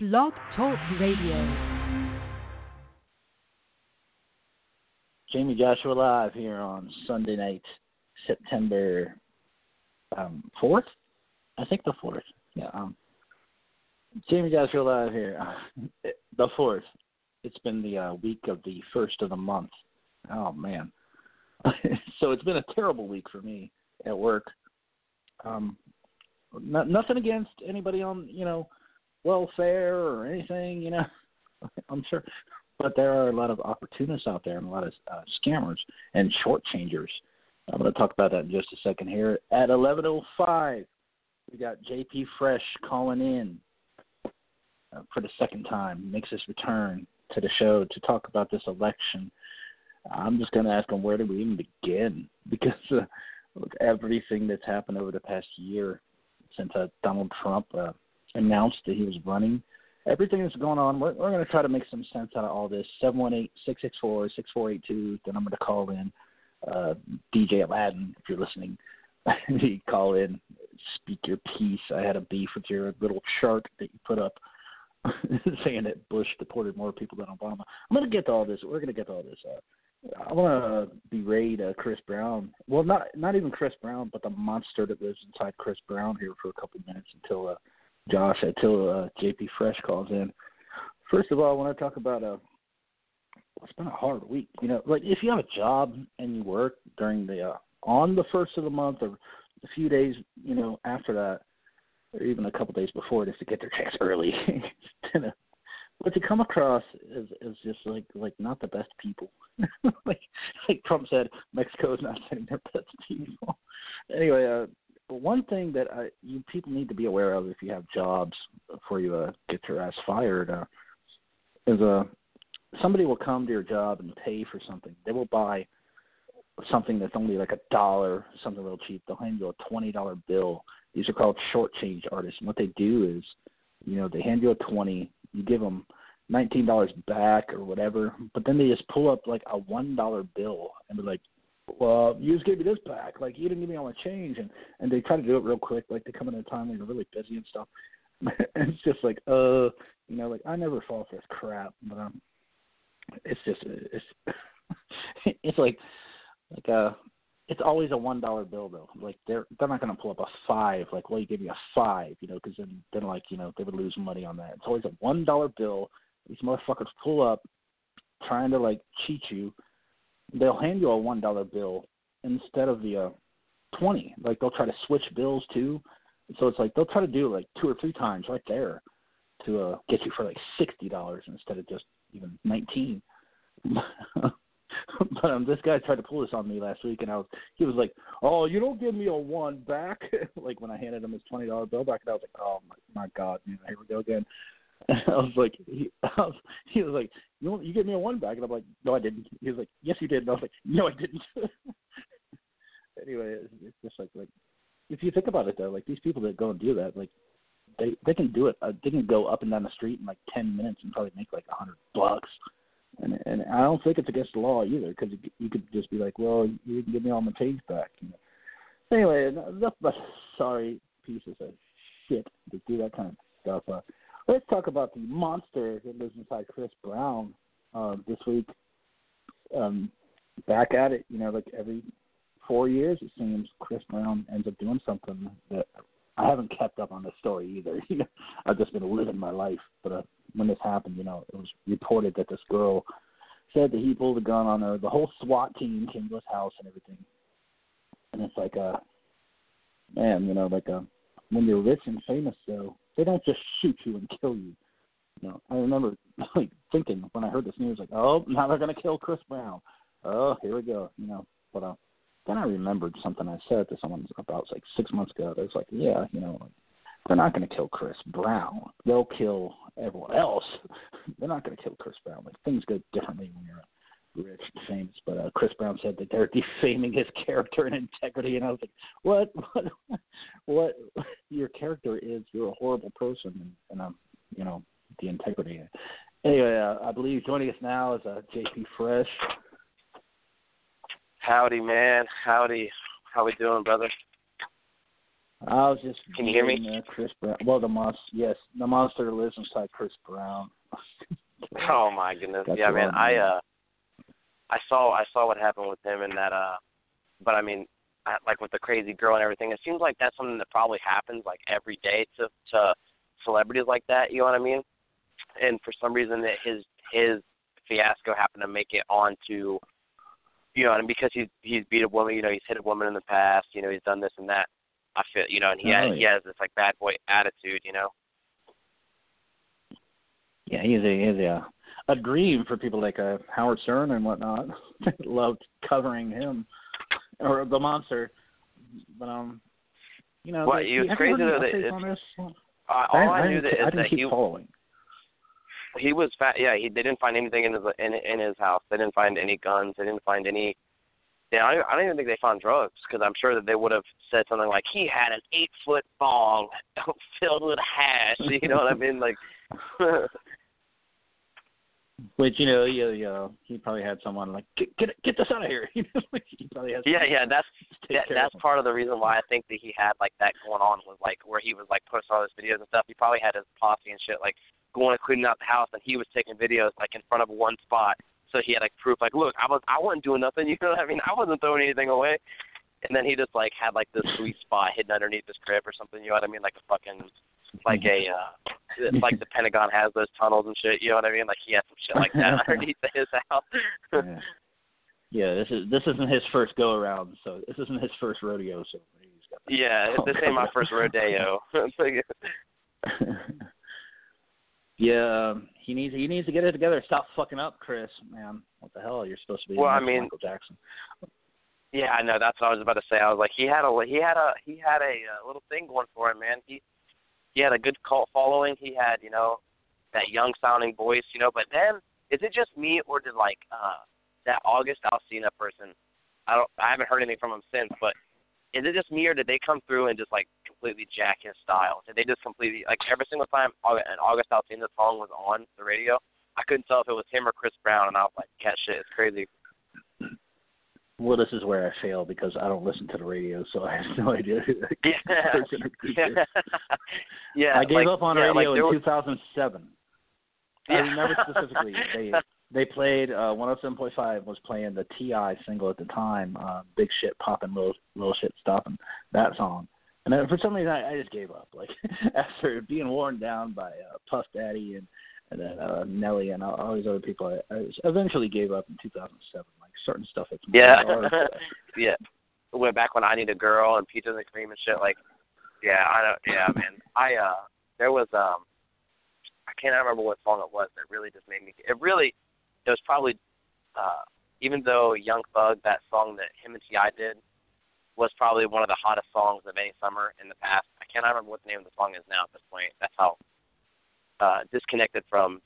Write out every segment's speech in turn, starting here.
Blog Talk Radio. Jayme Joshua live here on Sunday night, September um, 4th? I think the 4th. Yeah. Um, Jayme Joshua live here. The 4th. It's been the uh, week of the first of the month. Oh, man. so it's been a terrible week for me at work. Um, not, nothing against anybody on, you know, welfare or anything, you know. I'm sure, but there are a lot of opportunists out there and a lot of uh, scammers and shortchangers. I'm going to talk about that in just a second here. At 11:05, we got JP Fresh calling in uh, for the second time. Makes his return to the show to talk about this election. I'm just going to ask him where do we even begin because uh, with everything that's happened over the past year since uh, Donald Trump uh, announced that he was running. Everything that's going on, we're, we're going to try to make some sense out of all this. 718 664 6482, the number to call in. Uh, DJ Aladdin, if you're listening, you call in, speak your piece. I had a beef with your little chart that you put up saying that Bush deported more people than Obama. I'm going to get to all this. We're going to get to all this. Uh, I want to berate uh, Chris Brown. Well, not not even Chris Brown, but the monster that lives inside Chris Brown here for a couple of minutes until uh, Josh until uh, JP Fresh calls in. First of all, when I want to talk about a. Uh, it's been a hard week. You know, like if you have a job and you work during the uh, on the first of the month or a few days, you know, after that, or even a couple days before, just to get their checks early. but to come across as as just like like not the best people. like like Trump said, Mexico is not sending their best people. Anyway, uh, one thing that I, you people need to be aware of if you have jobs before you uh, get your ass fired uh, is uh, somebody will come to your job and pay for something. They will buy something that's only like a dollar, something real cheap. They'll hand you a twenty dollar bill. These are called short change artists. And what they do is, you know, they hand you a twenty, you give them nineteen dollars back or whatever, but then they just pull up like a one dollar bill and be like, well, you just gave me this back. Like you didn't give me all my change, and and they try to do it real quick. Like they come in at a time when you're really busy and stuff. and it's just like, uh, you know, like I never fall for this crap, but um, it's just it's it's like like uh it's always a one dollar bill though. Like they're they're not going to pull up a five. Like, well, you give me a five, you know, because then then like you know they would lose money on that. It's always a one dollar bill. These motherfuckers pull up, trying to like cheat you, they'll hand you a one dollar bill instead of the uh, twenty. Like they'll try to switch bills too. So it's like they'll try to do like two or three times right there to uh, get you for like sixty dollars instead of just even nineteen. but um, this guy tried to pull this on me last week, and I was he was like, "Oh, you don't give me a one back." like when I handed him his twenty dollar bill back, and I was like, "Oh my, my God, man, here we go again." I was like, he, was, he was like, you you gave me a one back, and I'm like, no, I didn't. He was like, yes, you did. And I was like, no, I didn't. anyway, it's, it's just like like if you think about it though, like these people that go and do that, like they they can do it. Uh, they can go up and down the street in like ten minutes and probably make like a hundred bucks. And and I don't think it's against the law either, because you, could just be like, well, you didn't give me all my change back. You know. Anyway, enough about sorry pieces of shit to do that kind of stuff. Uh, Let's talk about the monster that lives inside Chris Brown uh, this week. Um, back at it, you know, like every four years, it seems Chris Brown ends up doing something that I haven't kept up on the story either. You know, I've just been living my life. But uh, when this happened, you know, it was reported that this girl said that he pulled a gun on her. The whole SWAT team came to his house and everything. And it's like, uh, man, you know, like uh, when you're rich and famous, though, they don't just shoot you and kill you. You know, I remember like thinking when I heard this news, like, oh, now they're gonna kill Chris Brown. Oh, here we go. You know, but uh, then I remembered something I said to someone about like six months ago. They was like, yeah, you know, like, they're not gonna kill Chris Brown. They'll kill everyone else. they're not gonna kill Chris Brown. Like things go differently when you're rich and famous. But uh, Chris Brown said that they're defaming his character and integrity, and I was like, what, what, what? Your character is you're a horrible person, and, and um, you know, the integrity. Anyway, uh, I believe joining us now is uh, JP Fresh. Howdy, man. Howdy. How we doing, brother? I was just. Can you hear me? Uh, Chris Brown. Well, the monster. Yes, the monster lives inside Chris Brown. Oh my goodness. That's yeah, man. I uh I saw I saw what happened with him and that uh but I mean I, like with the crazy girl and everything, it seems like that's something that probably happens like every day to to celebrities like that, you know what I mean? And for some reason that his his fiasco happened to make it onto you know, and because he's he's beat a woman, you know, he's hit a woman in the past, you know, he's done this and that. I feel you know, and he Oh, has yeah. he has this like bad boy attitude, you know. Yeah, he's a he's a a dream for people like uh, Howard Stern and whatnot. Loved covering him or the monster, but um, you know, Well, they- it was you crazy though that it's-? Uh, all I, I, knew didn't, that I is that he following. he was fat. Yeah, he they didn't find anything in his in in his house. They didn't find any guns. They didn't find any. Yeah, I don't, I don't even think they found drugs because I'm sure that they would have said something like he had an eight foot bong filled with hash. You know what I mean? Like, Which you know, you, you know, he probably had someone like get get get this out of here. You know, like, he probably has. yeah, yeah. That's that, that's him. part of the reason why I think that he had like that going on was like where he was like posting all his videos and stuff. He probably had his posse and shit like going and cleaning out the house, and he was taking videos like in front of one spot. So he had like proof, like, look, I was I wasn't doing nothing. You know what I mean? I wasn't throwing anything away. And then he just like had like this sweet spot hidden underneath his crib or something. You know what I mean? Like a fucking like a uh like the Pentagon has those tunnels and shit. You know what I mean? Like he has some shit like that underneath his house. yeah. yeah, this is this isn't his first go around, so this isn't his first rodeo. So he's got the- yeah, this ain't my first rodeo. Yeah, um, he needs he needs to get it together. Stop fucking up, Chris. Man, what the hell? You're supposed to be. Well, I mean- Michael Jackson. Yeah, I know. That's what I was about to say. I was like, he had a he had a he had a uh, little thing going for him, man. He he had a good cult following. He had you know that young sounding voice, you know. But then, is it just me or did like uh that August Alsina person? I don't. I haven't heard anything from him since. But is it just me or did they come through and just like completely jack his style? Did they just completely like every single time an August Alsina song was on the radio? I couldn't tell if it was him or Chris Brown, and I was like, "Cat shit, it's crazy." Well, this is where I fail because I don't listen to the radio, so I have no idea who the Yeah. person yeah. yeah. I gave like, up on yeah, radio like in was, 2007. I remember specifically they they played uh 107.5 was playing the T.I. single at the time, uh, "Big Shit Popping, Little Little Shit Stopping," that song. And then for some reason I, I just gave up. Like after being worn down by uh, Puff Daddy and and then uh, Nelly and all, all these other people, I, I eventually gave up in 2007. Certain stuff, it's Yeah. yeah. yeah. Went back when I Need a Girl and Peaches and Cream and shit. Like, yeah, I don't. Yeah, man. I uh, there was um, I can't remember what song it was that really just made me. It really, it was probably, uh, even though Young Thug, that song that him and T.I. did, was probably one of the hottest songs of any summer in the past. I can't remember what the name of the song is now at this point. That's how uh, disconnected from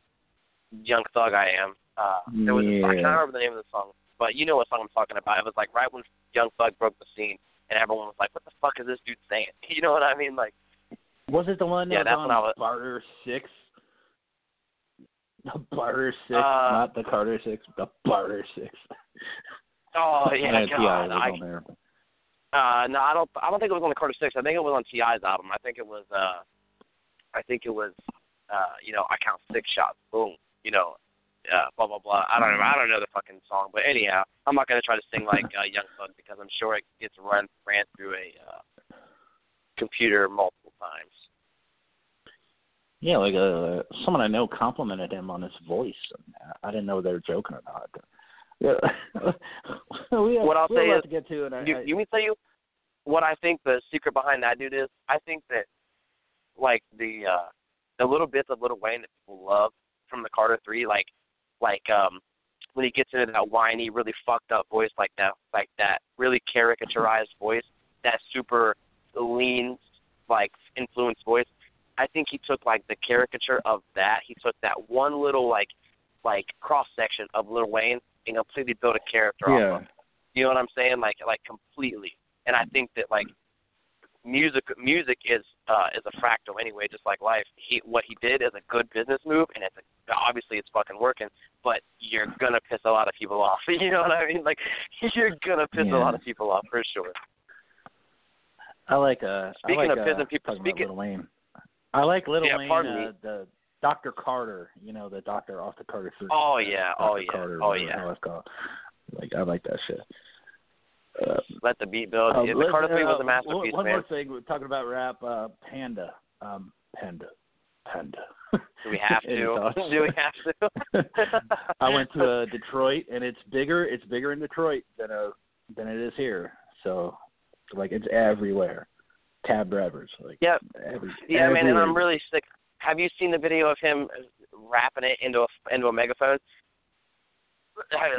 Young Thug I am. Uh, there was a, I can't remember the name of the song, but you know what song I'm talking about. It was like right when Young Thug broke the scene, and everyone was like, "What the fuck is this dude saying?" You know what I mean? Like, Was it the one that Yeah, that's on when I was- Barter Six? The Barter Six, Uh, not the Carter Six, the Barter Six. oh yeah, God, I, on there. Uh, no, I don't. I don't think it was on the Carter Six. I think it was on T.I.'s album. I think it was. uh I think it was. uh You know, I count six shots. Boom. You know, uh, blah blah blah. I don't know. I don't know the fucking song, but anyhow, I'm not gonna try to sing like uh, Young Thug because I'm sure it gets run ran through a uh, computer multiple times. Yeah, like uh, someone I know complimented him on his voice. I didn't know they were joking or not. Yeah. we have, What I'll say is- to get to, and I, You, I, you mean tell you what I think the secret behind that dude is? I think that like the uh the little bits of Lil Wayne that people love from the Carter Three, like like um when he gets into that whiny, really fucked up voice like that like that really caricaturized voice, that super lean like influenced voice. I think he took like the caricature of that. He took that one little like like cross section of Lil Wayne and completely built a character off of. it. You know what I'm saying? Like like completely. And I think that like music music is uh is a fractal anyway, just like life. He what he did is a good business move and it's a, obviously it's fucking working, but you're gonna piss a lot of people off. You know what I mean? Like you're gonna piss a lot of people off for sure. I like uh. Speaking I like, of pissing uh, people- speaking- Lil Wayne. I like Little Yeah, Wayne. pardon uh, me. The Dr. Carter. You know the doctor off the Carter Three. Oh yeah, oh yeah, Carter, oh yeah. hell it's called. Like I like that shit. Uh, Let the beat build. uh, yeah, the Carter Three was a uh, masterpiece, one, one man. more thing, we're talking about rap. Uh, Panda. Um, Panda. Panda. Do we have to? Do we have to? I went to uh, Detroit, and it's bigger. It's bigger in Detroit than uh than it is here. So, like, it's everywhere. Cab drivers, like, Yep. every, Yeah, man, and. I'm really sick. Have you seen the video of him rapping it into a into a megaphone?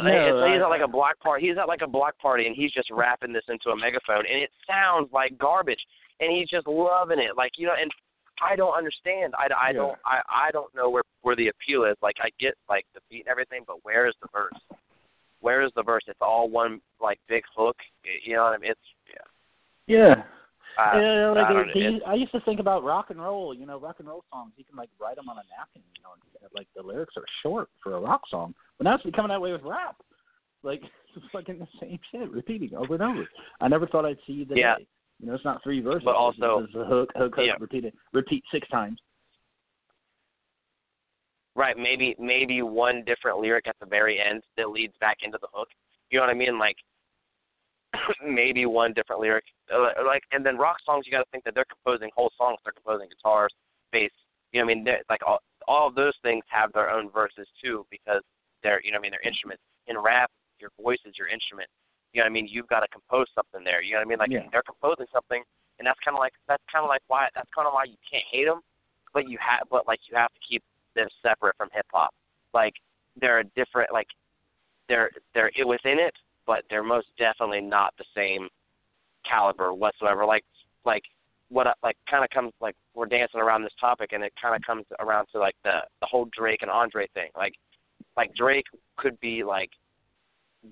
No, he's at like a block party. He's at like a block party, and he's just rapping this into a megaphone, and it sounds like garbage. And he's just loving it, like you know. And I don't understand. I, I Yeah. don't I I don't know where where the appeal is. Like I get like the beat and everything, but where is the verse? Where is the verse? It's all one like big hook. You know what I mean? It's yeah. Yeah. Uh, yeah, like I it's- I used to think about rock and roll. You know, rock and roll songs. You can like write them on a napkin. You know, and, like the lyrics are short for a rock song, but now it's becoming that way with rap. Like it's fucking the same shit, repeating over and over. I never thought I'd see the Yeah. You know, it's not three verses. But also- it's a hook, hook, hook, Yeah. repeat it, repeat six times. Right, maybe maybe one different lyric at the very end that leads back into the hook. You know what I mean? Like maybe one different lyric. Uh, Like and then rock songs, you got to think that they're composing whole songs. They're composing guitars, bass. You know what I mean? They're, like all all of those things have their own verses too because they're you know what I mean they're instruments. In rap, your voice is your instrument. You know what I mean? You've got to compose something there. You know what I mean? Like Yeah. they're composing something, and that's kind of like that's kind of like why that's kind of why you can't hate them, but you have but like you have to keep them separate from hip hop. Like they're a different like they're they're within it, but they're most definitely not the same caliber whatsoever. Like like what I- like kind of comes like we're dancing around this topic, and it kind of comes around to like the the whole Drake and Andre thing. Like like Drake could be like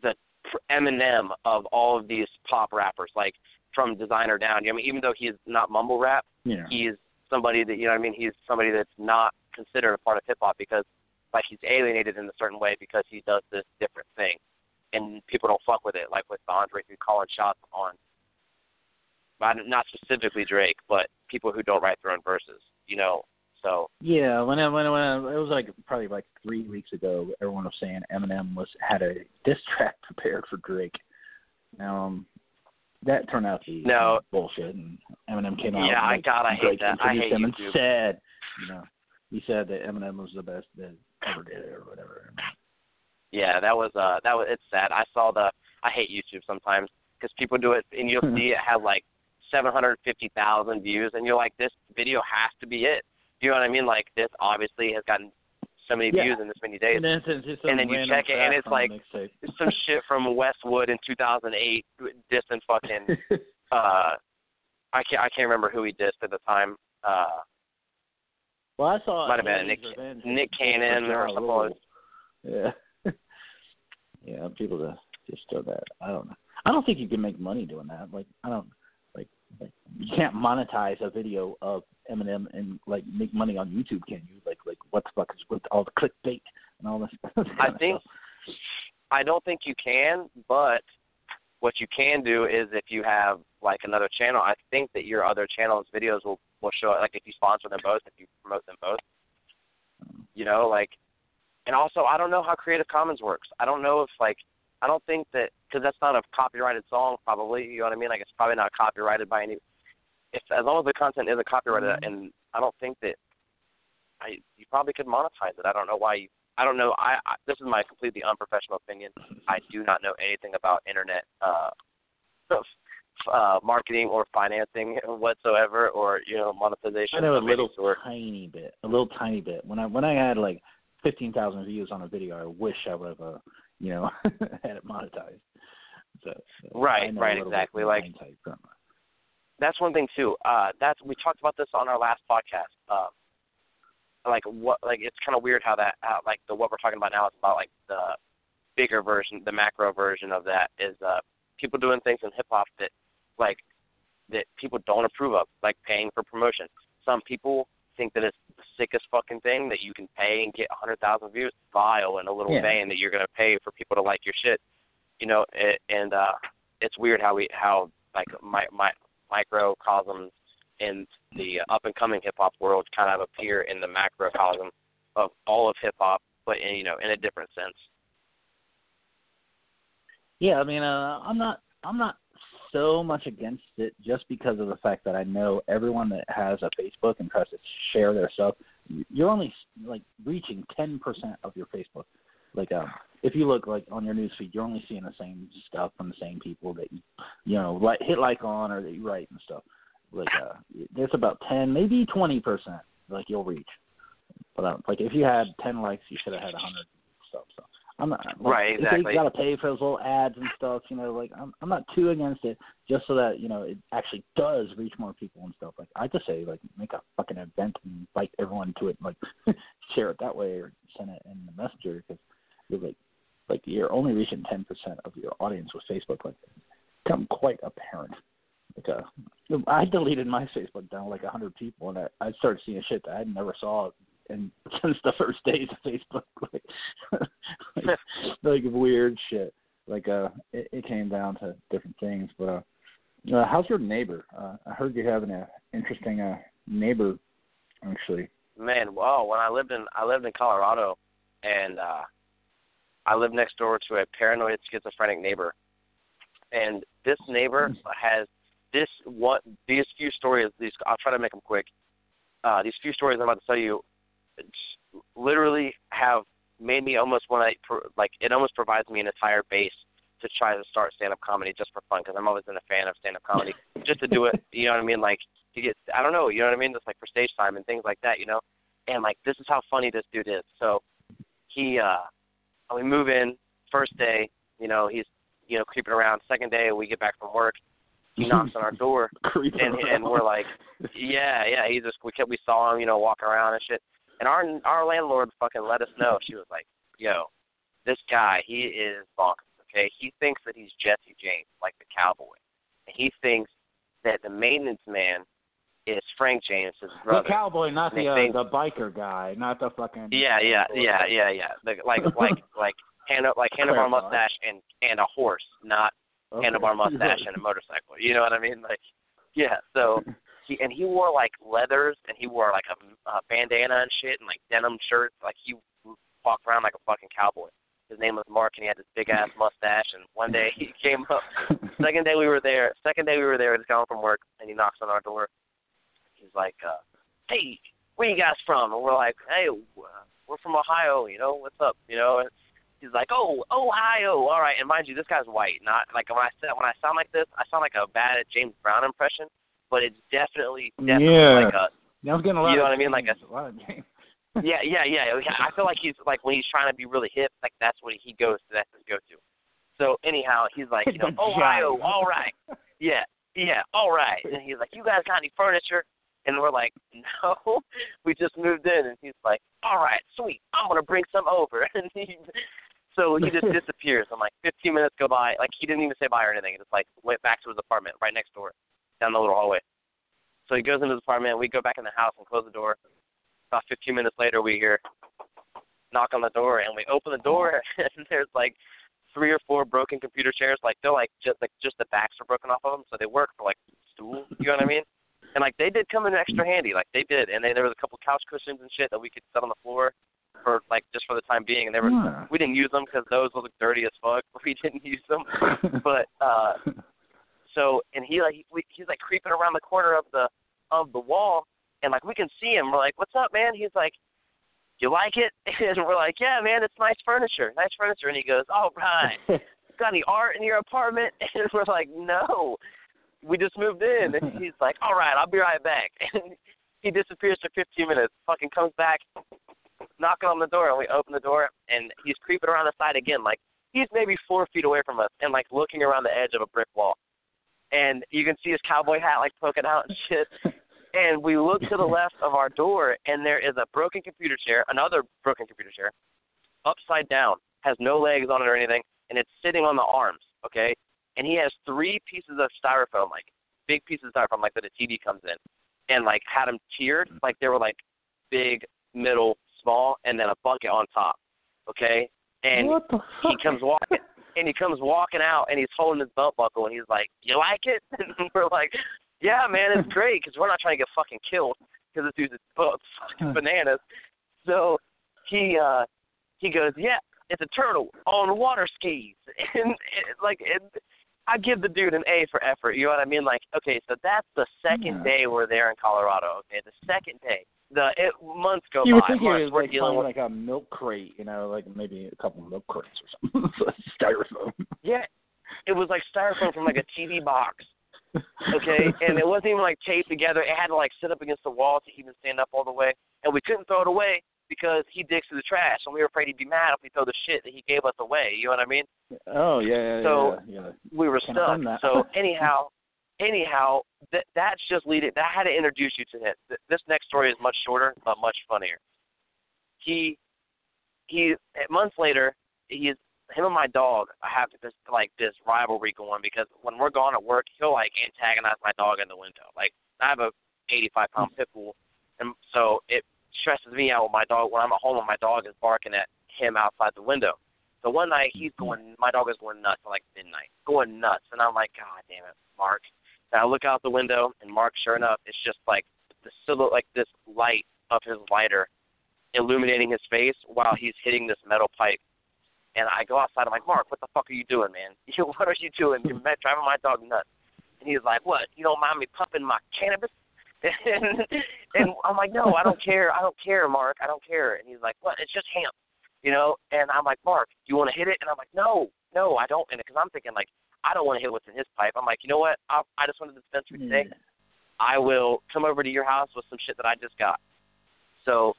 the pr- Eminem of all of these pop rappers, like from Desiigner down. You know, I mean, even though he's not mumble rap, Yeah. he's somebody that you know what I mean he's somebody that's not considered a part of hip hop because like he's alienated in a certain way because he does this different thing and people don't fuck with it like with Andre who calling shots on not not specifically Drake but people who don't write their own verses you know so Yeah, when I, when I, when I, it was like probably like three weeks ago, everyone was saying Eminem was had a diss track prepared for Drake. Now, um, that turned out to be No. bullshit, and Eminem came out. Yeah, and, I- like, God, I hate that. I hate him and said, you know, he said that Eminem was the best that ever did it or whatever. Yeah that was uh that was it's sad I saw the I hate YouTube sometimes because people do it and you'll see it has like seven hundred fifty thousand views and you're like this video has to be it you know what I mean like this obviously has gotten so many Yeah. views in this many days And then, it's just And then you check it, and it's like-. Some shit from Westwood in 2008 dissing fucking uh I can't I can't remember who he dissed at the time. Uh well, I saw Might have been Nick- Nick Cannon or something Rule. Yeah. yeah, people just just do that. I don't know. I don't think you can make money doing that. Like I don't like like you can't monetize a video of Eminem and like make money on YouTube, can you? Like like what the fuck is with all the clickbait and all this? I think stuff. I don't think you can, but what you can do is if you have like another channel, I think that your other channel's videos will will show like if you sponsor them both, if you promote them both. Mm. You know, like and also I don't know how Creative Commons works. I don't know if like I don't think that because that's not a copyrighted song probably. You know what I mean? Like it's probably not copyrighted by any. If as long as the content isn't copyrighted, Mhm. and I don't think that I you probably could monetize it. I don't know why you. I don't know. I, I this is my completely unprofessional opinion. I do not know anything about internet uh, uh, marketing or financing whatsoever, or you know monetization. I know a little tiny bit, a little tiny bit. When I when I had like fifteen thousand views on a video, I wish I would have, uh, you know, had it monetized. So, so Right, I know a right, exactly, like- hindsight from it. that's one thing too. Uh, that's we talked about this on our last podcast. Um, like what, like it's kind of weird how that, how, like the what we're talking about now is about like the bigger version, the macro version of that is uh, people doing things in hip hop that, like, that people don't approve of, like paying for promotion. Some people think that it's the sickest fucking thing that you can pay and get a hundred thousand views. Vile and a little Yeah. vain that you're gonna pay for people to like your shit. You know, it, and uh, it's weird how we how like my my microcosms in the up and coming hip hop world kind of appear in the macrocosm of all of hip hop, but in, you know in a different sense. Yeah, I mean, uh, I'm not I'm not so much against it just because of the fact that I know everyone that has a Facebook and tries to share their stuff, you're only like reaching 10% of your Facebook. Like um if you look like on your newsfeed, you're only seeing the same stuff from the same people that you you know like hit like on or that you write and stuff. Like uh there's about 10, maybe 20% like you'll reach. But um, like if you had 10 likes, you should have had 100 stuff. So I'm not like, right. Exactly. They got to pay for those little ads and stuff, you know, like I'm I'm not too against it, just so that you know it actually does reach more people and stuff. Like I just say, like make a fucking event and invite everyone to it, like share it that way or send it in the messenger because you're like like you're only reaching ten percent of your audience with Facebook. Like become quite apparent. Like uh, I deleted my Facebook down like a hundred people, and I, I started seeing shit that I never saw and since the first days of Facebook, like, like, like weird shit. Like uh, it, it came down to different things. But uh, uh, how's your neighbor? Uh, I heard you're having a interesting uh neighbor, actually. Man, well, when I lived in I lived in Colorado, and uh, I lived next door to a paranoid schizophrenic neighbor, and this neighbor Hmm. has this what these few stories. These I'll try to make them quick. Uh, these few stories I'm about to tell you literally have made me almost want to like it almost provides me an entire base to try to start stand up comedy just for fun because I'm always been a fan of stand up comedy just to do it you know what I mean? Like to get I don't know you know what I mean? Just like for stage time and things like that you know? And like this is how funny this dude is. So he uh we move in first day you know he's you know creeping around. Second day we get back from work he knocks on our door and and we're like yeah yeah he just we kept we saw him you know walking around and shit and our our landlord fucking let us know. She was like, "Yo, this guy, he is bonkers. Okay, he thinks that he's Jesse James, like the cowboy, and he thinks that the maintenance man is Frank James, his brother. The cowboy, not the uh, think- the biker guy, not the fucking. Yeah, yeah, yeah, yeah, yeah. The, like like like hand like handlebar mustache and and a horse, not Okay. handlebar mustache and a motorcycle. You know what I mean? Like, yeah. So he and he wore like leathers and he wore like a, a bandana and shit and like denim shirts. Like he walked around like a fucking cowboy. His name was Mark and he had this big ass mustache. And one day he came up. Second day we were there. Second day we were there. He's gone from work and he knocks on our door. He's like, uh, "Hey, where you guys from?" And we're like, "Hey, uh, we're from Ohio. You know, what's up? You know." And he's like, "Oh, Ohio, all right." And mind you, this guy's white. Not like when I said when I sound like this, I sound like a bad James Brown impression, but it's definitely definitely Yeah. like a I was getting a lot You know what I mean? Like a- a lot of James. yeah, yeah, yeah. I feel like he's like when he's trying to be really hip, like that's what he goes to. That's his go-to. So anyhow, he's like, you know, Ohio, all right, yeah, yeah, all right. And he's like, you guys got any furniture? And we're like, no, we just moved in. And he's like, all right, sweet, I'm gonna bring some over. And he, so he just disappears. And like 15 minutes go by, like he didn't even say bye or anything. He just like went back to his apartment right next door, down the little hallway. So he goes into his apartment. We go back in the house and close the door. About 15 minutes later, we hear knock on the door, and we open the door, and there's like three or four broken computer chairs. Like they're like just like just the backs are broken off of them, so they work for like stools. You know what I mean? And like they did come in extra handy, like they did, and they, there was a couple couch cushions and shit that we could set on the floor for like just for the time being, and they were Huh. we didn't use them because those look dirty as fuck. We didn't use them, but uh so and he like we, he's like creeping around the corner of the of the wall and like we can see him. We're like what's up man? He's like you like it? And we're like yeah man it's nice furniture nice furniture. And he goes all right. Got any art in your apartment? And we're like no. We just moved in and he's like all right i'll be right back. And he disappears for 15 minutes fucking comes back knocking on the door and we open the door and he's creeping around the side again like he's maybe four feet away from us and like looking around the edge of a brick wall and you can see his cowboy hat like poking out and shit. And we look to the left of our door, and there is a broken computer chair, another broken computer chair, upside down, has no legs on it or anything, and it's sitting on the arms. Okay, and he has three pieces of styrofoam, like big pieces of styrofoam, like that a TV comes in, and like had them tiered, like they were like big, middle, small, and then a bucket on top. Okay, and the he comes walking and he comes walking out and he's holding his belt buckle and he's like, "You like it?" And we're like, Yeah, man, it's great because we're not trying to get fucking killed because this dude's fucking bananas. So he uh he goes, yeah, it's a turtle on water skis, and, and like it, I give the dude an A for effort. You know what I mean? Like, okay, so that's the second Yeah. day we're there in Colorado. Okay, the second day. The it, months go You by. think it months, was like dealing with like a milk crate, you know, like maybe a couple milk crates or something. Styrofoam. yeah. It was like styrofoam from like a TV box. okay, and it wasn't even like taped together. It had to like sit up against the wall to even stand up all the way, and we couldn't throw it away because he digs through the trash, and we were afraid he'd be mad if we throw the shit that he gave us away. You know what I mean? Oh yeah, yeah, So- yeah, yeah. We were Can't stuck. So anyhow, anyhow, that that's just leading. That had to introduce you to him. Th- This next story is much shorter but much funnier. He he months later, he's him and my dog have this like this rivalry going because when we're gone at work, he'll like antagonize my dog in the window. Like I have a 85 pound pit bull, and so stresses me out when my dog when I'm at home and my dog is barking at him outside the window. So one night he's mm-hmm. going, my dog is going nuts at like midnight, going nuts, and I'm like, God damn it, Mark. And I look out the window, and Mark, sure enough, it's just like the silhouette, like this light of his lighter illuminating his face while he's hitting this metal pipe. And I go outside. I'm like, Mark, what the fuck are you doing, man? What are you doing? You're driving my dog nuts. And he's like, What? You don't mind me pumping my cannabis? And and I'm like, No, I don't care. I don't care, Mark. I don't care. And he's like, What? It's just hemp, you know. And I'm like, Mark, do you want to hit it? And I'm like, No, no, I don't. And because I'm thinking like, I don't want to hit what's in his pipe. I'm like, you know what? I I just went to the dispensary today. Yeah. I will come over to your house with some shit that I just got. So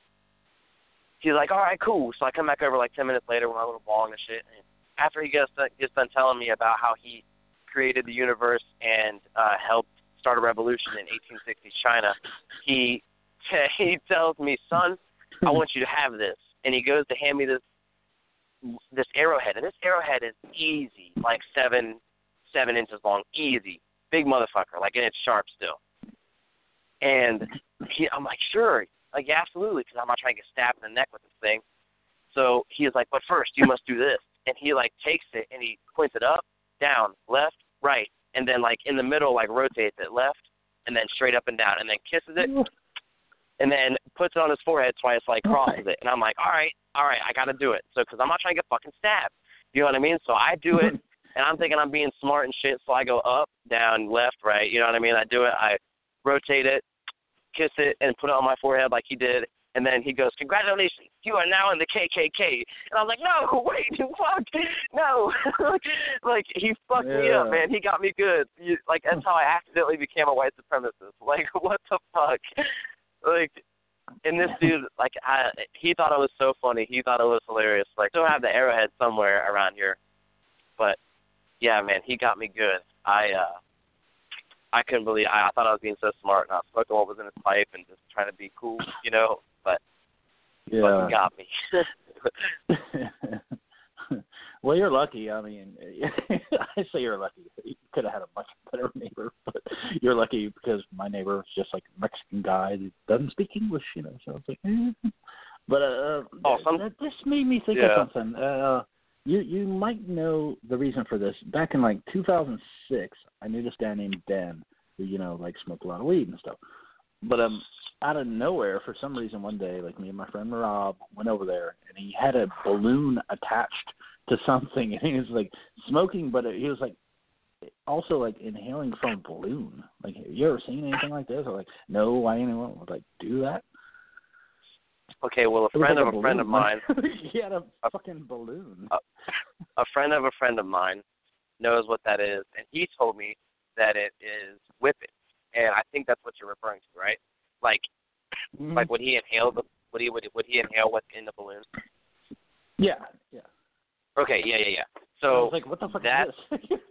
he's like, all right, cool. So I come back over like 10 minutes later with my little bong and shit. And after he gets, gets done telling me about how he created the universe and uh, helped start a revolution in 1860s China, he he tells me, son, I want you to have this. And he goes to hand me this this arrowhead, and this arrowhead is easy, like seven seven inches long, easy, big motherfucker, like and it's sharp still. And he, I'm like, sure, like absolutely, because I'm not trying to get stabbed in the neck with this thing. So he is like, but first you must do this, and he like takes it and he points it up, down, left, right, and then like in the middle, like rotates it left, and then straight up and down, and then kisses it, and then puts it on his forehead twice, like oh crosses it. And I'm like, all right, all right, I got to do it. So, because I'm not trying to get fucking stabbed. You know what I mean? So I do it, and I'm thinking I'm being smart and shit. So I go up, down, left, right. You know what I mean? I do it. I rotate it, kiss it, and put it on my forehead like he did. And then he goes, "Congratulations, you are now in the KKK." And I was like, "No, wait, fuck, no!" like he fucked me up, man. He got me good. You, like that's how I accidentally became a white supremacist. Like what the fuck? Like, and this dude, like, I he thought it was so funny. He thought it was hilarious. Like, still have the arrowhead somewhere around here, but yeah, man, he got me good. I uh I couldn't believe I, I thought I was being so smart and I was smoking what was in his pipe and just trying to be cool, you know. But Yeah. got me. well, you're lucky. I mean, I say you're lucky. You could have had a much better neighbor, but you're lucky because my neighbor is just like a Mexican guy that doesn't speak English, you know. So it's like, eh. but uh, Oh, some- that, this made me think Yeah. of something. Uh, you you might know the reason for this. Back in like 2006, I knew this guy named Dan who you know like smoked a lot of weed and stuff. But um, out of nowhere, for some reason, one day, like me and my friend Rob went over there, and he had a balloon attached to something, and he was like smoking, but it, he was like also like inhaling from a balloon. Like, have you ever seen anything like this? Or like, no, why anyone would like do that? okay, well, a friend like of a friend of mine, he had a fucking balloon. Uh, a friend of a friend of mine knows what that is, and he told me that it is whippet, and I think that's what you're referring to, right? Like, Mhm. like would he inhale the would he would, would he inhale what's in the balloon? yeah, yeah. Okay, yeah, yeah, yeah. So was like, what the fuck that- is this?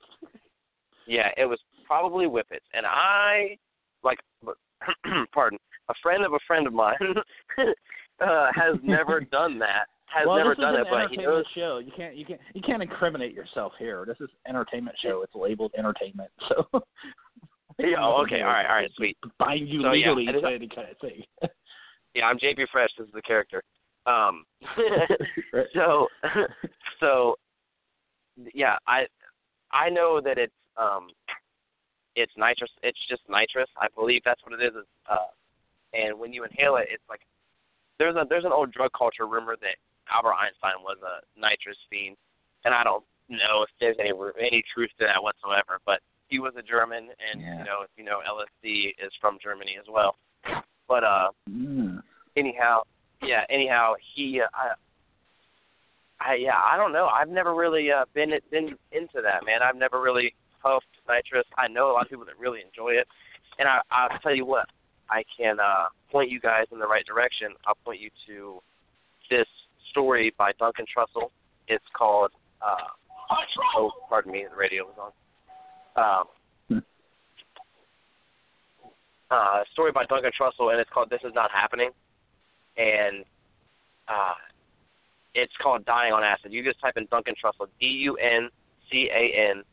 Yeah, it was probably whippets, and I like, pardon, a friend of a friend of mine uh, has never done that. Has well, never done it, but he knows. show. You can't, you can't, you can't incriminate yourself here. This is entertainment show. It's labeled entertainment, so. Yeah, oh, okay, all right, all right, sweet. Bind you So, legally is- to any kind of thing. Yeah, I'm JP Fresh. This is the character. Um, Right. so, so, yeah, I, I know that it's um, it's nitrous. It's just nitrous. I believe that's what it is. Uh, and when you inhale it, it's like there's a there's an old drug culture rumor that Albert Einstein was a nitrous fiend, and I don't know if there's any any truth to that whatsoever. But he was a German, and Yeah. you know, you know, LSD is from Germany as well. But uh, Mm. anyhow, yeah. Anyhow, he, uh, I, I, yeah, I don't know. I've never really uh, been been into that, man. I've never really puffed nitrous. I know a lot of people that really enjoy it, and I, I'll tell you what, I can uh, point you guys in the right direction. I'll point you to this story by Duncan Trussell. It's called. Uh, oh, pardon me, the radio was on. Um, Hmm. uh, story by Duncan Trussell, and it's called "This Is Not Happening," and uh, it's called "Dying on Acid." You just type in Duncan Trussell, D U N C A N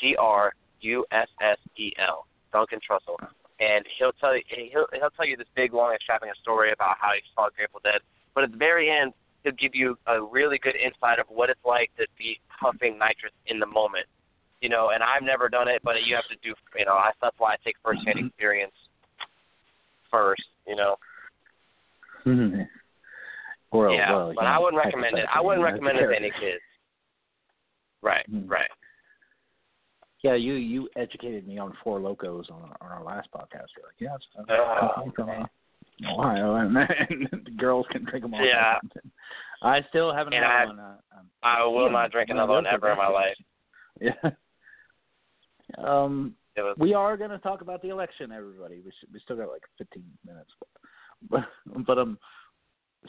T R U S S E L, Duncan Trussell, and he'll tell you he'll he'll tell you this big long extravagant story about how he saw Grateful Dead, but at the very end he'll give you a really good insight of what it's like to be puffing nitrous in the moment. You know, and I've never done it, but you have to do. You know, I, that's why I take firsthand experience first. You know. Mhm. Well, yeah, well, but you I wouldn't recommend it. I wouldn't recommend it to any kids. Right, Mhm. right. Yeah, you you educated me on Four Lokos on on our last podcast. You're like, yeah, uh, from. Ohio, and, and the girls can drink them all. Yeah. I still haven't And had I- one. Uh, um, I will yeah, not drink another one ever in my life. Yeah. Um, was we are going to talk about the election, everybody. We s- we still got like 15 minutes, but but um,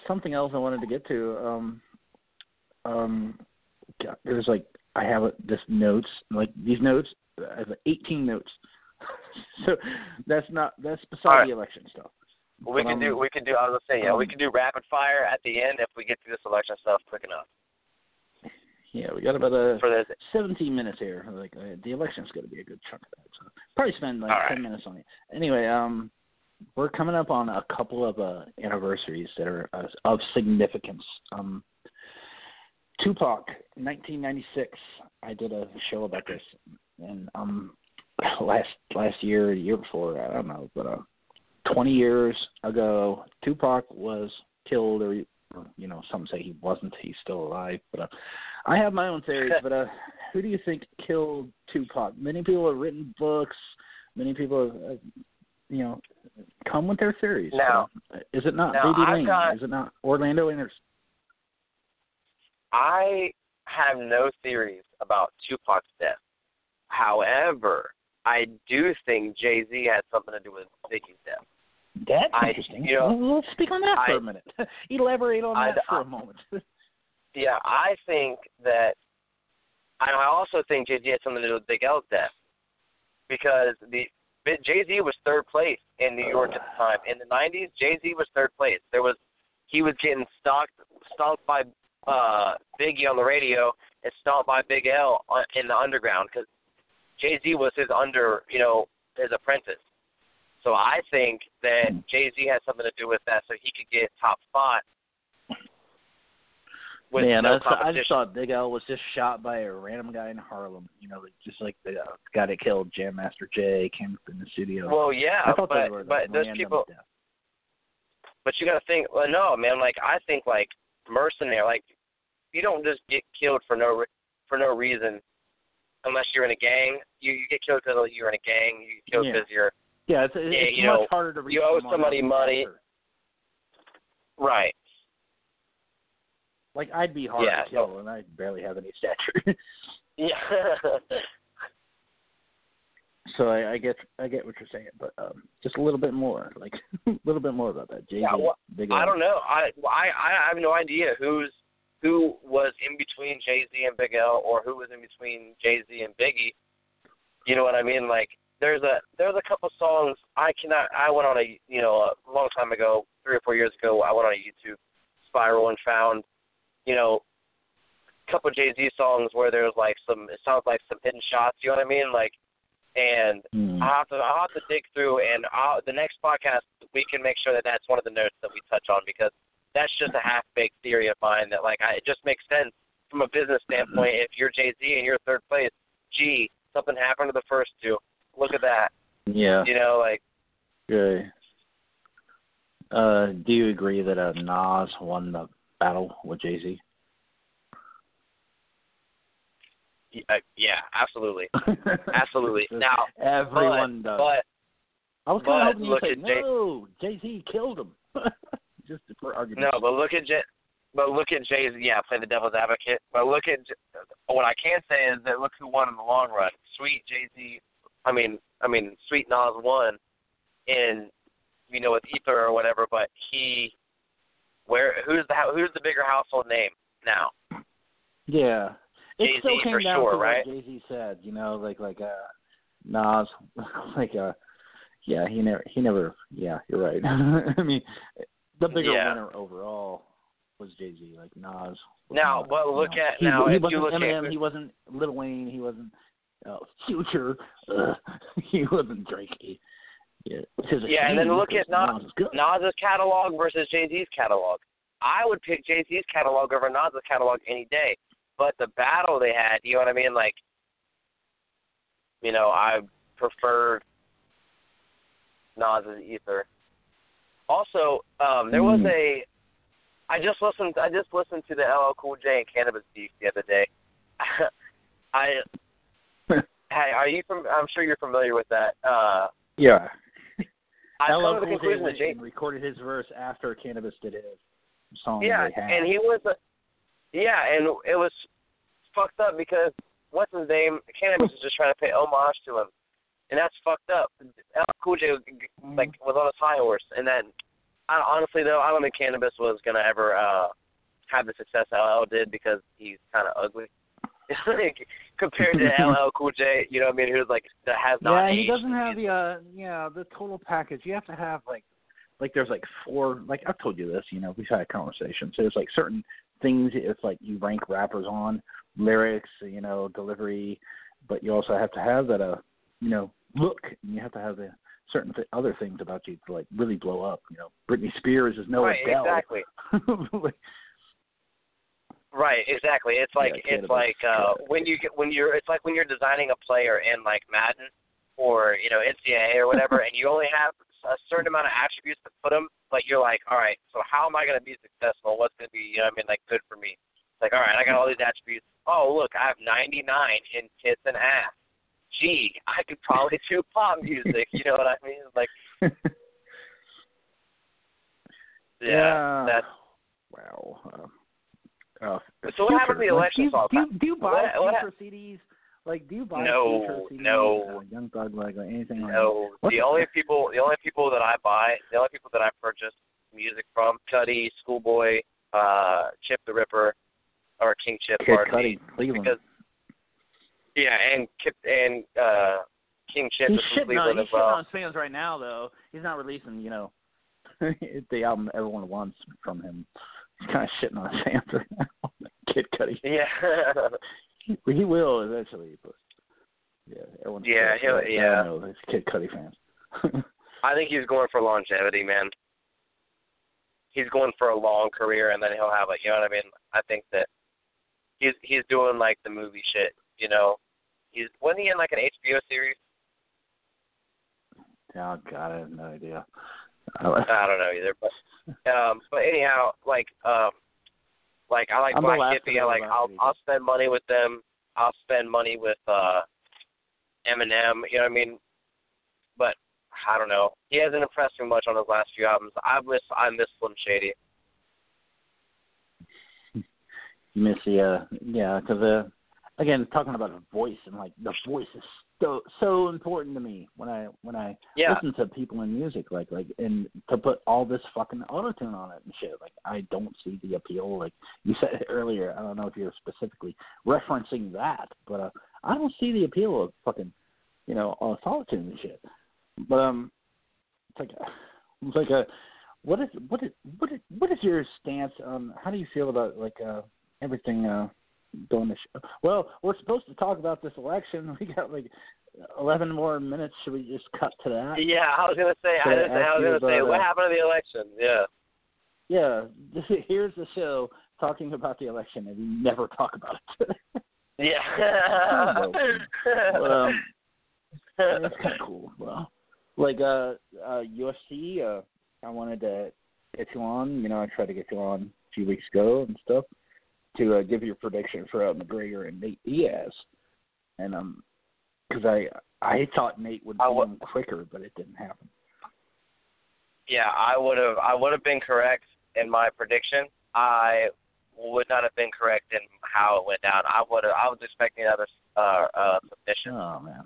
something else I wanted to get to. Um, um, there's like I have a, this notes like these notes. I have 18 notes, so that's not that's beside right. the election stuff. we But, do um, we could do I was gonna say, yeah, we can do rapid fire at the end if we get through this election stuff quick enough. Yeah, we got about a For this 17 minutes here. Like uh, the election's going to be a good chunk of that. So probably spend like All 10 right. minutes on it. Anyway, um, we're coming up on a couple of uh, anniversaries that are uh, of significance. Um, Tupac, 1996. I did a show about this, and um, last last year, the year before, I don't know, but uh, 20 years ago, Tupac was killed, or, or you know, some say he wasn't. He's still alive, but uh, I have my own theories. but uh, who do you think killed Tupac? Many people have written books. Many people have, uh, you know, come with their theories. Now- Uh, is it not Baby Lane? got- Is it not Orlando Anderson? I have no theories about Tupac's death. However, I do think Jay Z had something to do with Biggie's death. That's I- interesting. you know, Well, speak on that for I- a minute. Elaborate on I- that for a moment. Yeah, I think that and I also think Jay Z had something to do with Big L's death. Because the Jay Z was third place in New York at the time. In the nineties, Jay Z was third place. There was he was getting stalked stalked by uh Biggie on the radio and stalked by Big L on, in the underground because Jay Z was his under you know his apprentice. So I think that Jay Z has something to do with that, so he could get top spot. Man, no I, just, I just thought Big L was just shot by a random guy in Harlem. You know, just like the uh, guy that killed Jam Master Jay came up in the studio. Well, yeah, I thought but they were but like, those random people. But you got to think. Well, no, man. Like I think like mercenary. Like you don't just get killed for no re- for no reason, unless you're in a gang. You you get killed because you're in a gang. You get killed Yeah. because you're Yeah, it's, it's Yeah, you much know, harder to reach you owe somebody money. right. Like I'd be hard Yeah, to kill, and I barely have any stature. Yeah. so I, I get I get what you're saying, but um, just a little bit more, like a little bit more about that. Jay Yeah, well, I don't know. I I I have no idea who's who was in between Jay Z and Big L, or who was in between Jay Z and Biggie. You know what I mean? Like there's a there's a couple songs I cannot. I went on a you know a long time ago, three or four years ago. I went on a YouTube spiral and found you know a couple Jay Z songs where there's like some. It sounds like some hidden shots. You know what I mean? Like and Hmm. I'll have to I'll have to dig through and I'll, the next podcast we can make sure that that's one of the notes that we touch on because that's just a half baked theory of mine that like I, it just makes sense from a business standpoint. If you're Jay Z and you're third place, gee, something happened to the first two. Look at that. Yeah. You know, like Good. Uh, do you agree that uh, Nas won the battle with Jay Z? uh, yeah, absolutely, absolutely. Now, everyone but, does. but I was kind of hoping you say Jay- no. Jay Z killed him. Just for argument. no, but look at Jay. But look at Jay's. Yeah, play the devil's advocate. But look at what I can say is that look who won in the long run. Sweet Jay Z. I mean, I mean, Sweet Nas won, in you know with Ether or whatever. But he, where who's the who's the bigger household name now? Yeah. It Jay-Z still came for down sure, to right? what Jay Z said, you know, like like uh Nas like uh yeah, he never he never yeah, you're right. I mean the bigger Yeah. winner overall was Jay Z, like Nas. Now, but look know. at now he if wasn't you look Eminem, at he wasn't Lil Wayne, he wasn't uh, Future, uh, he wasn't Drake. Yeah, Yeah, and then look at Nas- Nas is good. Nas's catalog versus Jay Z's catalog. I would pick Jay Z's catalog over Nas's catalog any day. But the battle they had, you know what I mean? Like, you know, I preferred Nas's Ether. Also, um, there was Mm. a. I just listened. I just listened to the LL Cool J and Canibus Beef the other day. I. hey, are you from? I'm sure you're familiar with that. Uh, Yeah. I come LL to the Cool J conclusion that Jay, recorded his verse after Canibus did his song. Yeah, and he was a yeah, and it was fucked up because what's his name? Canibus was just trying to pay homage to him, and that's fucked up. LL Cool J like was on his high horse, and then I, honestly though, I don't think Canibus was gonna ever uh have the success LL did because he's kind of ugly. like, compared to LL Cool J, you know what I mean? Who's like that has not yeah, he doesn't have the uh yeah the total package. You have to have like like there's like four like I've told you this. You know we've had a conversation. So there's like certain things it's like you rank rappers on lyrics, you know delivery, but you also have to have that uh you know look and you have to have the certain th- other things about you to like really blow up. You know Britney Spears is no right, Adele. exactly. Right, exactly. It's like Yeah, it's like uh when you get when you're it's like when you're designing a player in like Madden or you know NCAA or whatever, and you only have a certain amount of attributes to put them, but you're like, all right, so how am I going to be successful? What's going to be, you know, I mean, like good for me? It's like, all right, I got all these attributes. Oh, look, I have 99 in tits and ass. Gee, I could probably do pop music. You know what I mean? Like, yeah, that's wow. Uh, uh, So what happened to the Future, like, do you. Do you, do you buy What- what Future CDs? Like, do you buy No, CDs? no. Uh, Young Thug, like, or anything like No, What's the the- only people, the only people that I buy, the only people that I purchase music from, Cudi, Schoolboy, uh, Chip the Ripper, or King Chip. Kid pardon Cudi, Cleveland. because yeah, and Kip and uh, King Chip he's is from shitting on, as well. shitting on his fans right now, though. He's not releasing, you know, the album everyone wants from him. He's kind of shitting on his fans right now. Kid Cudi. Yeah, He, he will eventually, but yeah, everyone's Yeah, he'll- yeah. Know, there's Kid Cudi fans. I think he's going for longevity, man. He's going for a long career, and then he'll have a, you know what I mean? I think that he's he's doing like the movie shit, you know. He's wasn't he in like an HBO series? oh God, I have no idea. I don't know either, but um, but anyhow, like um, like I like I'm Black Hippy. I like I'll I'll spend money with them. I'll spend money with uh Eminem. You know what I mean? But I don't know. He hasn't impressed me much on his last few albums. I miss I miss Slim Shady. you miss the uh, yeah, because uh, again, talking about the voice and like the voice is so so important to me when I when I Yeah. listen to people in music, like like and to put all this fucking auto tune on it and shit. Like I don't see the appeal. Like you said earlier, I don't know if you're specifically referencing that, but uh, I don't see the appeal of fucking you know uh, solitude and shit. But um, it's like a, it's like a what is what is what is what is your stance on how do you feel about like uh everything uh sh- well we're supposed to talk about this election we got like 11 more minutes should we just cut to that Yeah, I was gonna say. I, I was, I was gonna say, what happened to the election? Yeah. yeah here's the show talking about the election and we never talk about it Yeah. But, um, That's kind of cool. Well, like uh, uh, UFC, uh, I wanted to get you on. You know, I tried to get you on a few weeks ago and stuff to uh, give your prediction for uh, McGregor and Nate Diaz, and um, because I I thought Nate would beat him quicker, but it didn't happen. Yeah, I would have I would have been correct in my prediction. I would not have been correct in how it went down. I would have I was expecting another uh uh submission. Oh man.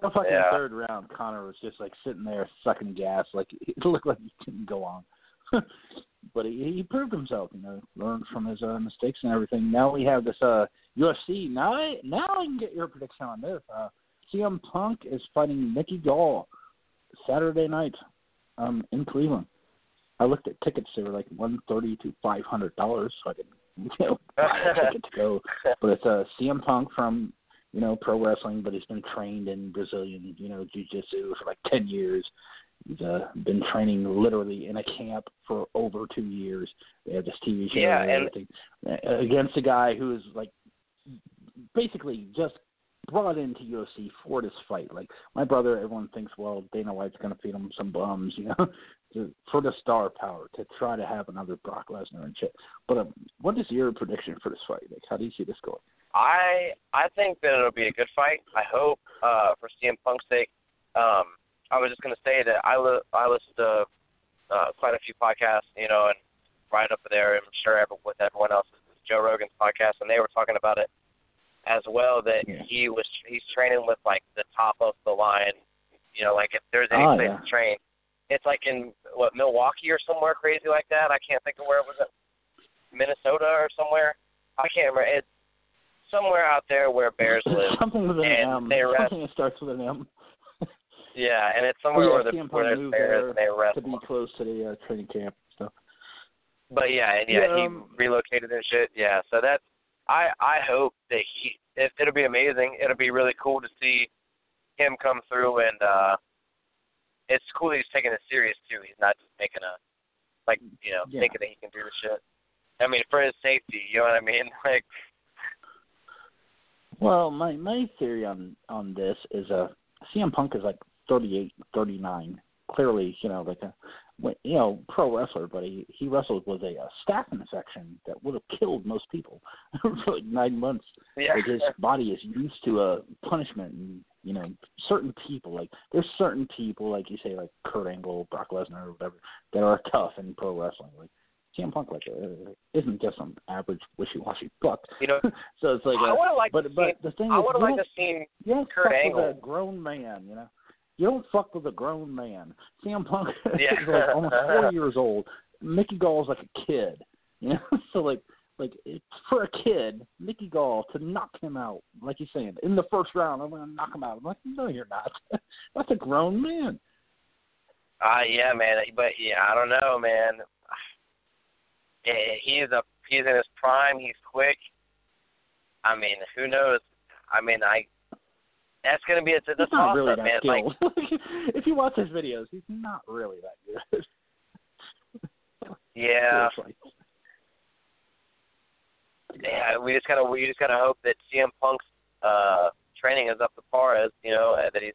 The fucking Yeah. third round, Conor was just like sitting there sucking gas, like it looked like he couldn't go on. but he, he proved himself, you know, learned from his uh, mistakes and everything. Now we have this uh UFC. Now I now I can get your prediction on this. Uh CM Punk is fighting Mickey Gall Saturday night um in Cleveland. I looked at tickets; they were like one thirty to five hundred dollars, so I could you know buy a ticket to go. But it's uh, CM Punk from you know pro wrestling, but he's been trained in Brazilian you know jiu-jitsu for like ten years. He's uh, been training literally in a camp for over two years. They have this TV show Yeah, and everything Uh, against a guy who is like basically just brought into UFC for this fight. Like my brother, everyone thinks, well, Dana White's going to feed him some bums, you know, to, for the star power to try to have another Brock Lesnar and shit. But um, what is your prediction for this fight? Like, how do you see this going? I I think that it'll be a good fight. I hope uh for CM Punk's sake. Um I was just gonna say that I li- I listen to uh quite a few podcasts, you know, and right up there I'm sure every, with everyone else is Joe Rogan's podcast and they were talking about it as well that Yeah. he was he's training with like the top of the line you know, like if there's any Oh, place yeah. to train. It's like in what, Milwaukee or somewhere crazy like that. I can't think of where it was at Minnesota or somewhere. I can't remember. It's somewhere out there where bears live. something with an and M. they rest- Something that starts with an M. Yeah, and it's somewhere yeah, where, the, where there's there and they rest. to be close to the uh, training camp and stuff. But yeah, and yeah, Yeah, um, he relocated and shit. Yeah, so that's I I hope that he it, it'll be amazing. It'll be really cool to see him come through and uh it's cool that he's taking it serious too. He's not just making a like you know Yeah. thinking that he can do the shit. I mean, for his safety, you know what I mean? Like, Well, my my theory on on this is uh CM Punk is like 38, 39. Clearly, you know, like a you know pro wrestler, but he he wrestled with a, uh staph infection that would have killed most people for like nine months. yeah, Like his body is used to a punishment, and you know certain people like there's certain people like you say like Kurt Angle, Brock Lesnar, or whatever that are tough in pro wrestling. Like CM Punk, like uh, isn't just some average wishy-washy buck. you know, so it's like, I would have liked but to but see. the thing I would have liked to see. don't Kurt Angle. a grown man, you know. You don't fuck with a grown man. CM Punk Yeah. is like almost four years old. Mickey Gall is like a kid, you know. so like like it's for a kid, Mickey Gall to knock him out, like he's saying in the first round, I'm gonna knock him out. I'm like, no, you're not. That's a grown man. Uh yeah, man. But yeah, I don't know, man. Eh, He's a he's in his prime. He's quick. I mean, who knows? I mean, I. That's gonna be a, it's He's not toss really that man. Like, if you watch his videos, he's not really that good. yeah, Seriously. yeah. We just gotta we just gotta hope that CM Punk's uh training is up to par as you know uh, that he's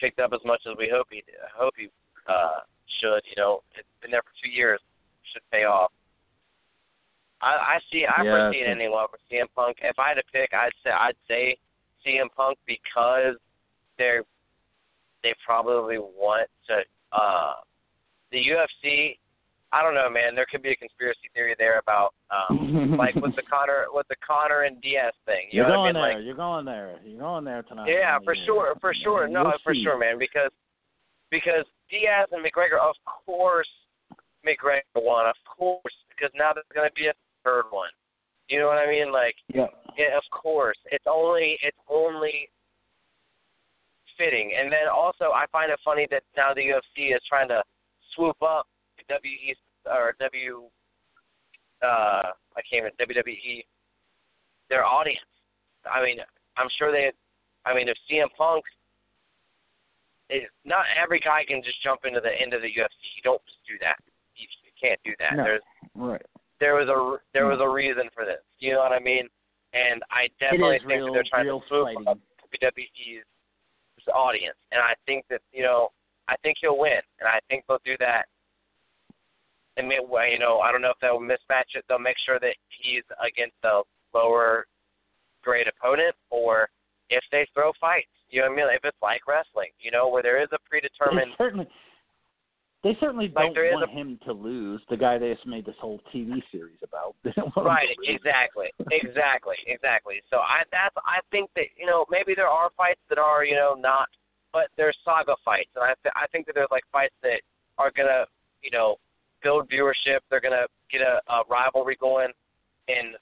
picked up as much as we hope he hope he uh should. You know, it's been there for two years. Should pay off. I I see I Yeah, foresee it ending well for CM Punk. If I had to pick, I'd say I'd say CM Punk because they're they probably want to uh the UFC. I don't know, man. There could be a conspiracy theory there about um like with the Conor with the Conor and Diaz thing. You You're know going what I mean? there. you're going there. You're going there tonight. Yeah, for sure, for sure. No, We'll for see. sure, man. Because because Diaz and McGregor, of course, McGregor won, of course, because now there's going to be a third one. You know what I mean? Like, Yeah. yeah, of course. It's only it's only fitting. And then also, I find it funny that now the UFC is trying to swoop up WWE or W. Uh, I can't even WWE. Their audience. I mean, I'm sure they. I mean, if CM Punk. It, not every guy can just jump into the end of the UFC. You don't just do that. You, you can't do that. No. There's Right. There was a there hmm. was a reason for this. You know what I mean? And I definitely think real, that they're trying to fighting. up WWE's audience, and I think that you know I think he'll win, and I think they'll do that. And may, you know, I don't know if they'll mismatch it. They'll make sure that he's against a lower grade opponent, or if they throw fights. You know what I mean? If it's like wrestling, you know, where there is a predetermined. They certainly, they certainly don't want a- him to lose. The guy they just made this whole TV series about. They don't want Right, him to lose. exactly, exactly, exactly. So I that's I think that you know maybe there are fights that are you know not, but there's saga fights, and I th- I think that there's like fights that are gonna you know build viewership. They're gonna get a, a rivalry going, and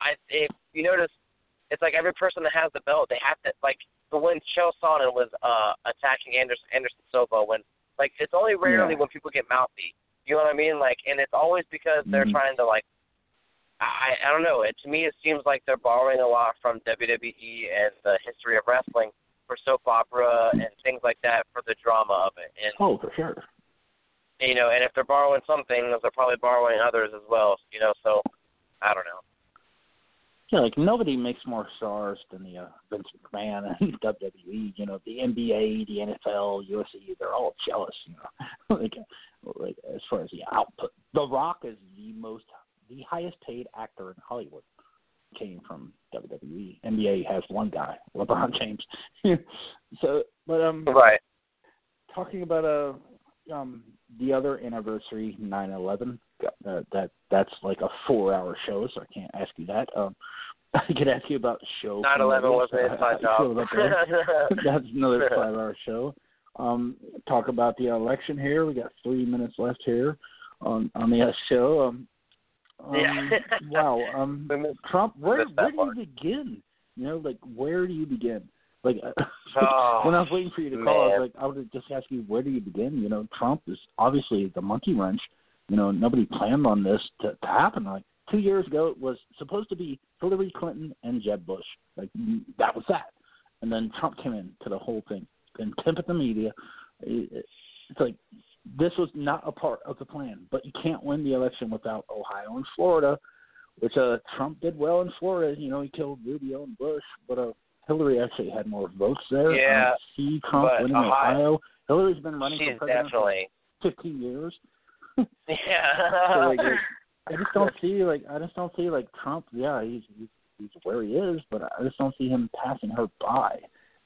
I if you notice, it's like every person that has the belt, they have to like for when Chael Sonnen was uh attacking Anderson Anderson Silva when like it's only rarely Yeah. when people get mouthy. You know what I mean? Like, and it's always because they're Mhm. trying to like I I don't know. It to me it seems like they're borrowing a lot from WWE and the history of wrestling for soap opera and things like that for the drama of it. And Oh, for sure. you know, and if they're borrowing some things, they're probably borrowing others as well. You know, so I don't know. Yeah, like nobody makes more stars than the uh, Vince McMahon and WWE. You know, the NBA, the NFL, UFC, they're all jealous. You know, like, like as far as the output, The Rock is the most, the highest paid actor in Hollywood. Came from WWE. NBA has one guy, LeBron James. so, but um, Right. talking about uh um the other anniversary 9/11 uh, that that's like a 4-hour show so I can't ask you that um I could ask you about show Nine eleven was an How inside job. that's another 5-hour show um talk about the election here we got 3 minutes left here on on the uh, show um, um Yeah. wow um Trump where where do part. you begin you know like where do you begin like Oh, when I was waiting for you to call, I was like, I would just ask you, where do you begin? You know, Trump is obviously the monkey wrench. You know, nobody planned on this to, to happen. Like two years ago, it was supposed to be Hillary Clinton and Jeb Bush. Like that was that, and then Trump came in to the whole thing and pimped the media. It- it- It's like this was not a part of the plan. But you can't win the election without Ohio and Florida, which uh Trump did well in Florida. You know, he killed Rubio and Bush, but uh Hillary actually had more votes there. Yeah, I see Trump winning Ohio- Ohio. Hillary's been running for president definitely for 15 years. yeah. So, like, I just don't see like I just don't see like Trump. Yeah, he's he's, he's where he is, but I just don't see him passing her by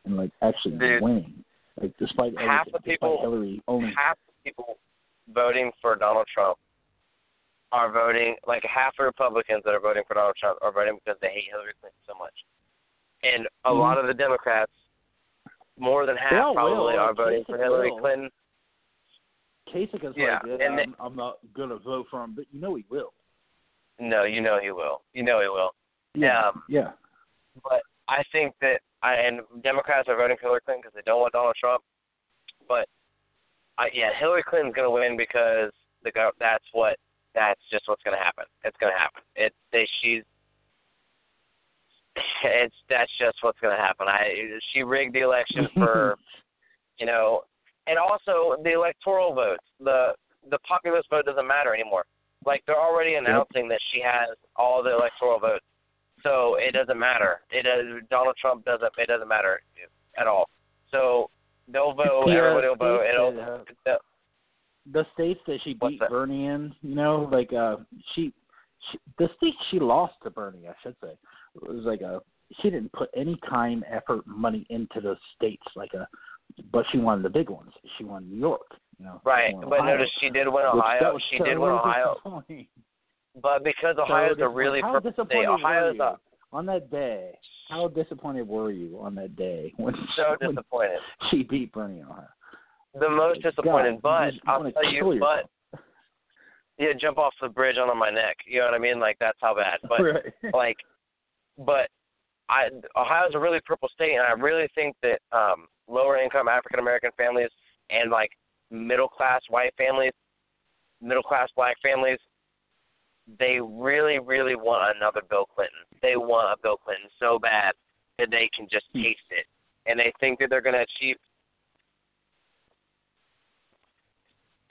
and like actually Dude. winning. Like despite Half the people- Hillary only half the people voting for Donald Trump are voting like half the Republicans that are voting for Donald Trump are voting because they hate Hillary Clinton so much. And a Mhm. lot of the Democrats, more than half probably will. are voting for Hillary will. Clinton. Kasich is Yeah, like, and I'm, I'm not gonna vote for him, but you know he will. No, you know he will. You know he will. Yeah, Um, yeah. But I think that I and Democrats are voting for Hillary Clinton because they don't want Donald Trump. But I, yeah, Hillary Clinton's going to win because the that's what that's just what's going to happen. It's going to happen. It they she's it's that's just what's going to happen. I she rigged the election for you know, and also the electoral votes. The the populist vote doesn't matter anymore. Like they're already announcing that she has all the electoral votes, so it doesn't matter. It does. Donald Trump doesn't. It doesn't matter at all. So they'll vote. Yeah, everybody will vote. It'll. that, uh, the- states that she beat that? Bernie in, you know, like uh she, she the states she lost to Bernie, I should say. It was like a she didn't put any time, effort, money into those states like a but she won the big ones. She won New York, you know. right, but Ohio, notice she did win Ohio. She so did win Ohio, but because So Ohio's a really how purple disappointed state, Ohio's were a, on that day? How disappointed were you on that day when, so when disappointed. she beat Bernie Ohio? The most disappointed, you but I'll tell you, yourself. but yeah, jump off the bridge onto my neck. You know what I mean? Like that's how bad. But right. like, but I Ohio's a really purple state, and I really think that um, lower income African American families and like middle class white families, middle class black families, they really, really want another Bill Clinton. They want a Bill Clinton so bad that they can just Hmm. taste it, and they think that they're going to achieve